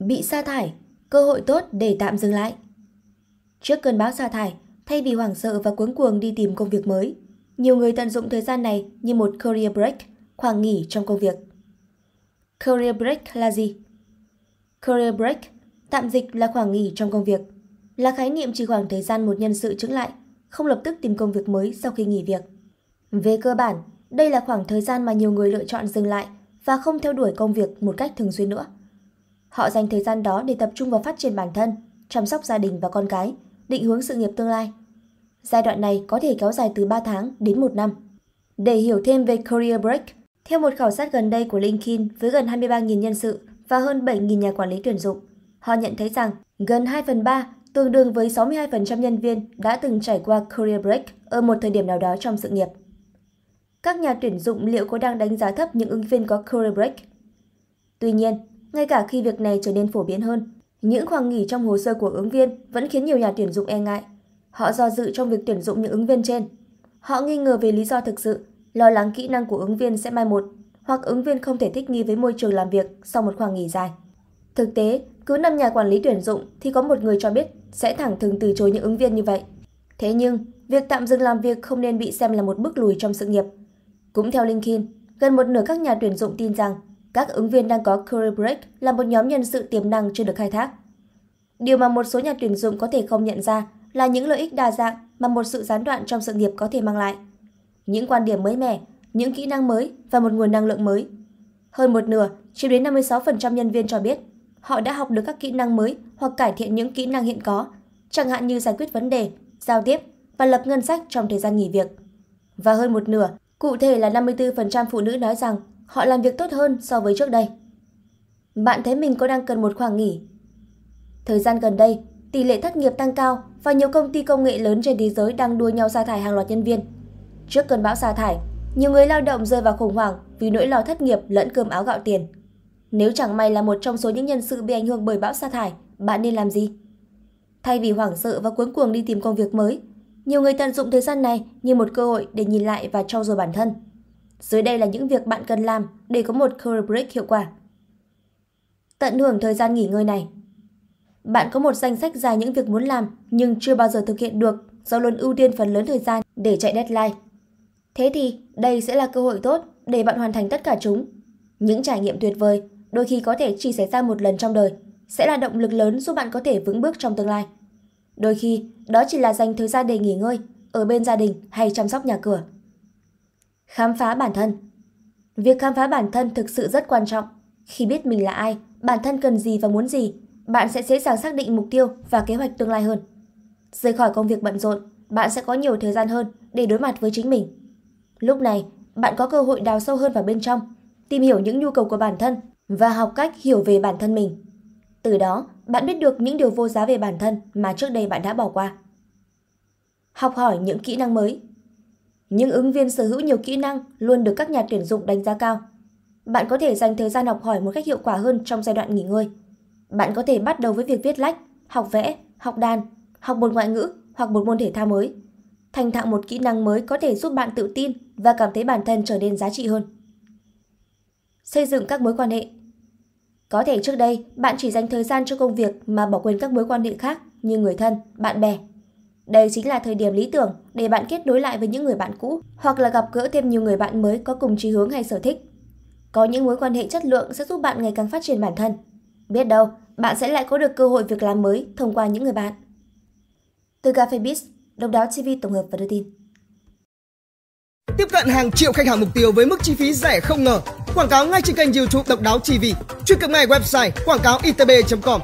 Bị sa thải, cơ hội tốt để tạm dừng lại. Trước cơn bão sa thải, thay vì hoảng sợ và cuống cuồng đi tìm công việc mới, nhiều người tận dụng thời gian này như một career break, khoảng nghỉ trong công việc. Career break là gì? Career break, tạm dịch là khoảng nghỉ trong công việc, là khái niệm chỉ khoảng thời gian một nhân sự chứng lại, không lập tức tìm công việc mới sau khi nghỉ việc. Về cơ bản, đây là khoảng thời gian mà nhiều người lựa chọn dừng lại và không theo đuổi công việc một cách thường xuyên nữa. Họ dành thời gian đó để tập trung vào phát triển bản thân, chăm sóc gia đình và con cái, định hướng sự nghiệp tương lai. Giai đoạn này có thể kéo dài từ 3 tháng đến 1 năm. Để hiểu thêm về Career Break, theo một khảo sát gần đây của LinkedIn với gần 23.000 nhân sự và hơn 7.000 nhà quản lý tuyển dụng, họ nhận thấy rằng gần 2 phần 3, tương đương với 62% nhân viên đã từng trải qua Career Break ở một thời điểm nào đó trong sự nghiệp. Các nhà tuyển dụng liệu có đang đánh giá thấp những ứng viên có Career Break? Tuy nhiên, ngay cả khi việc này trở nên phổ biến hơn, những khoảng nghỉ trong hồ sơ của ứng viên vẫn khiến nhiều nhà tuyển dụng e ngại. Họ do dự trong việc tuyển dụng những ứng viên trên. Họ nghi ngờ về lý do thực sự, lo lắng kỹ năng của ứng viên sẽ mai một, hoặc ứng viên không thể thích nghi với môi trường làm việc sau một khoảng nghỉ dài. Thực tế, cứ năm nhà quản lý tuyển dụng thì có một người cho biết sẽ thẳng thừng từ chối những ứng viên như vậy. Thế nhưng, việc tạm dừng làm việc không nên bị xem là một bước lùi trong sự nghiệp. Cũng theo LinkedIn, gần một nửa các nhà tuyển dụng tin rằng các ứng viên đang có career break là một nhóm nhân sự tiềm năng chưa được khai thác. Điều mà một số nhà tuyển dụng có thể không nhận ra là những lợi ích đa dạng mà một sự gián đoạn trong sự nghiệp có thể mang lại. Những quan điểm mới mẻ, những kỹ năng mới và một nguồn năng lượng mới. Hơn một nửa, chiếm đến 56% nhân viên cho biết họ đã học được các kỹ năng mới hoặc cải thiện những kỹ năng hiện có, chẳng hạn như giải quyết vấn đề, giao tiếp và lập ngân sách trong thời gian nghỉ việc. Và hơn một nửa, cụ thể là 54% phụ nữ nói rằng họ làm việc tốt hơn so với trước đây. Bạn thấy mình có đang cần một khoảng nghỉ? Thời gian gần đây, tỷ lệ thất nghiệp tăng cao và nhiều công ty công nghệ lớn trên thế giới đang đua nhau sa thải hàng loạt nhân viên. Trước cơn bão sa thải, nhiều người lao động rơi vào khủng hoảng vì nỗi lo thất nghiệp lẫn cơm áo gạo tiền. Nếu chẳng may là một trong số những nhân sự bị ảnh hưởng bởi bão sa thải, bạn nên làm gì? Thay vì hoảng sợ và cuống cuồng đi tìm công việc mới, nhiều người tận dụng thời gian này như một cơ hội để nhìn lại và trau dồi bản thân. Dưới đây là những việc bạn cần làm để có một career break hiệu quả. Tận hưởng thời gian nghỉ ngơi này. Bạn có một danh sách dài những việc muốn làm nhưng chưa bao giờ thực hiện được do luôn ưu tiên phần lớn thời gian để chạy deadline. Thế thì đây sẽ là cơ hội tốt để bạn hoàn thành tất cả chúng. Những trải nghiệm tuyệt vời đôi khi có thể chỉ xảy ra một lần trong đời sẽ là động lực lớn giúp bạn có thể vững bước trong tương lai. Đôi khi, đó chỉ là dành thời gian để nghỉ ngơi, ở bên gia đình hay chăm sóc nhà cửa. Khám phá bản thân Việc khám phá bản thân thực sự rất quan trọng. Khi biết mình là ai, bản thân cần gì và muốn gì, bạn sẽ dễ dàng xác định mục tiêu và kế hoạch tương lai hơn. Rời khỏi công việc bận rộn, bạn sẽ có nhiều thời gian hơn để đối mặt với chính mình. Lúc này, bạn có cơ hội đào sâu hơn vào bên trong, tìm hiểu những nhu cầu của bản thân và học cách hiểu về bản thân mình. Từ đó, bạn biết được những điều vô giá về bản thân mà trước đây bạn đã bỏ qua. Học hỏi những kỹ năng mới những ứng viên sở hữu nhiều kỹ năng luôn được các nhà tuyển dụng đánh giá cao. Bạn có thể dành thời gian học hỏi một cách hiệu quả hơn trong giai đoạn nghỉ ngơi. Bạn có thể bắt đầu với việc viết lách, học vẽ, học đàn, học một ngoại ngữ hoặc một môn thể thao mới. Thành thạo một kỹ năng mới có thể giúp bạn tự tin và cảm thấy bản thân trở nên giá trị hơn. Xây dựng các mối quan hệ Có thể trước đây bạn chỉ dành thời gian cho công việc mà bỏ quên các mối quan hệ khác như người thân, bạn bè đây chính là thời điểm lý tưởng để bạn kết nối lại với những người bạn cũ hoặc là gặp gỡ thêm nhiều người bạn mới có cùng chí hướng hay sở thích. Có những mối quan hệ chất lượng sẽ giúp bạn ngày càng phát triển bản thân. Biết đâu, bạn sẽ lại có được cơ hội việc làm mới thông qua những người bạn. Từ Cà phê Biz, Độc đáo TV tổng hợp và đưa tin. Tiếp cận hàng triệu khách hàng mục tiêu với mức chi phí rẻ không ngờ. Quảng cáo ngay trên kênh YouTube Độc đáo TV. Truy cập ngay website quảng cáo itb.com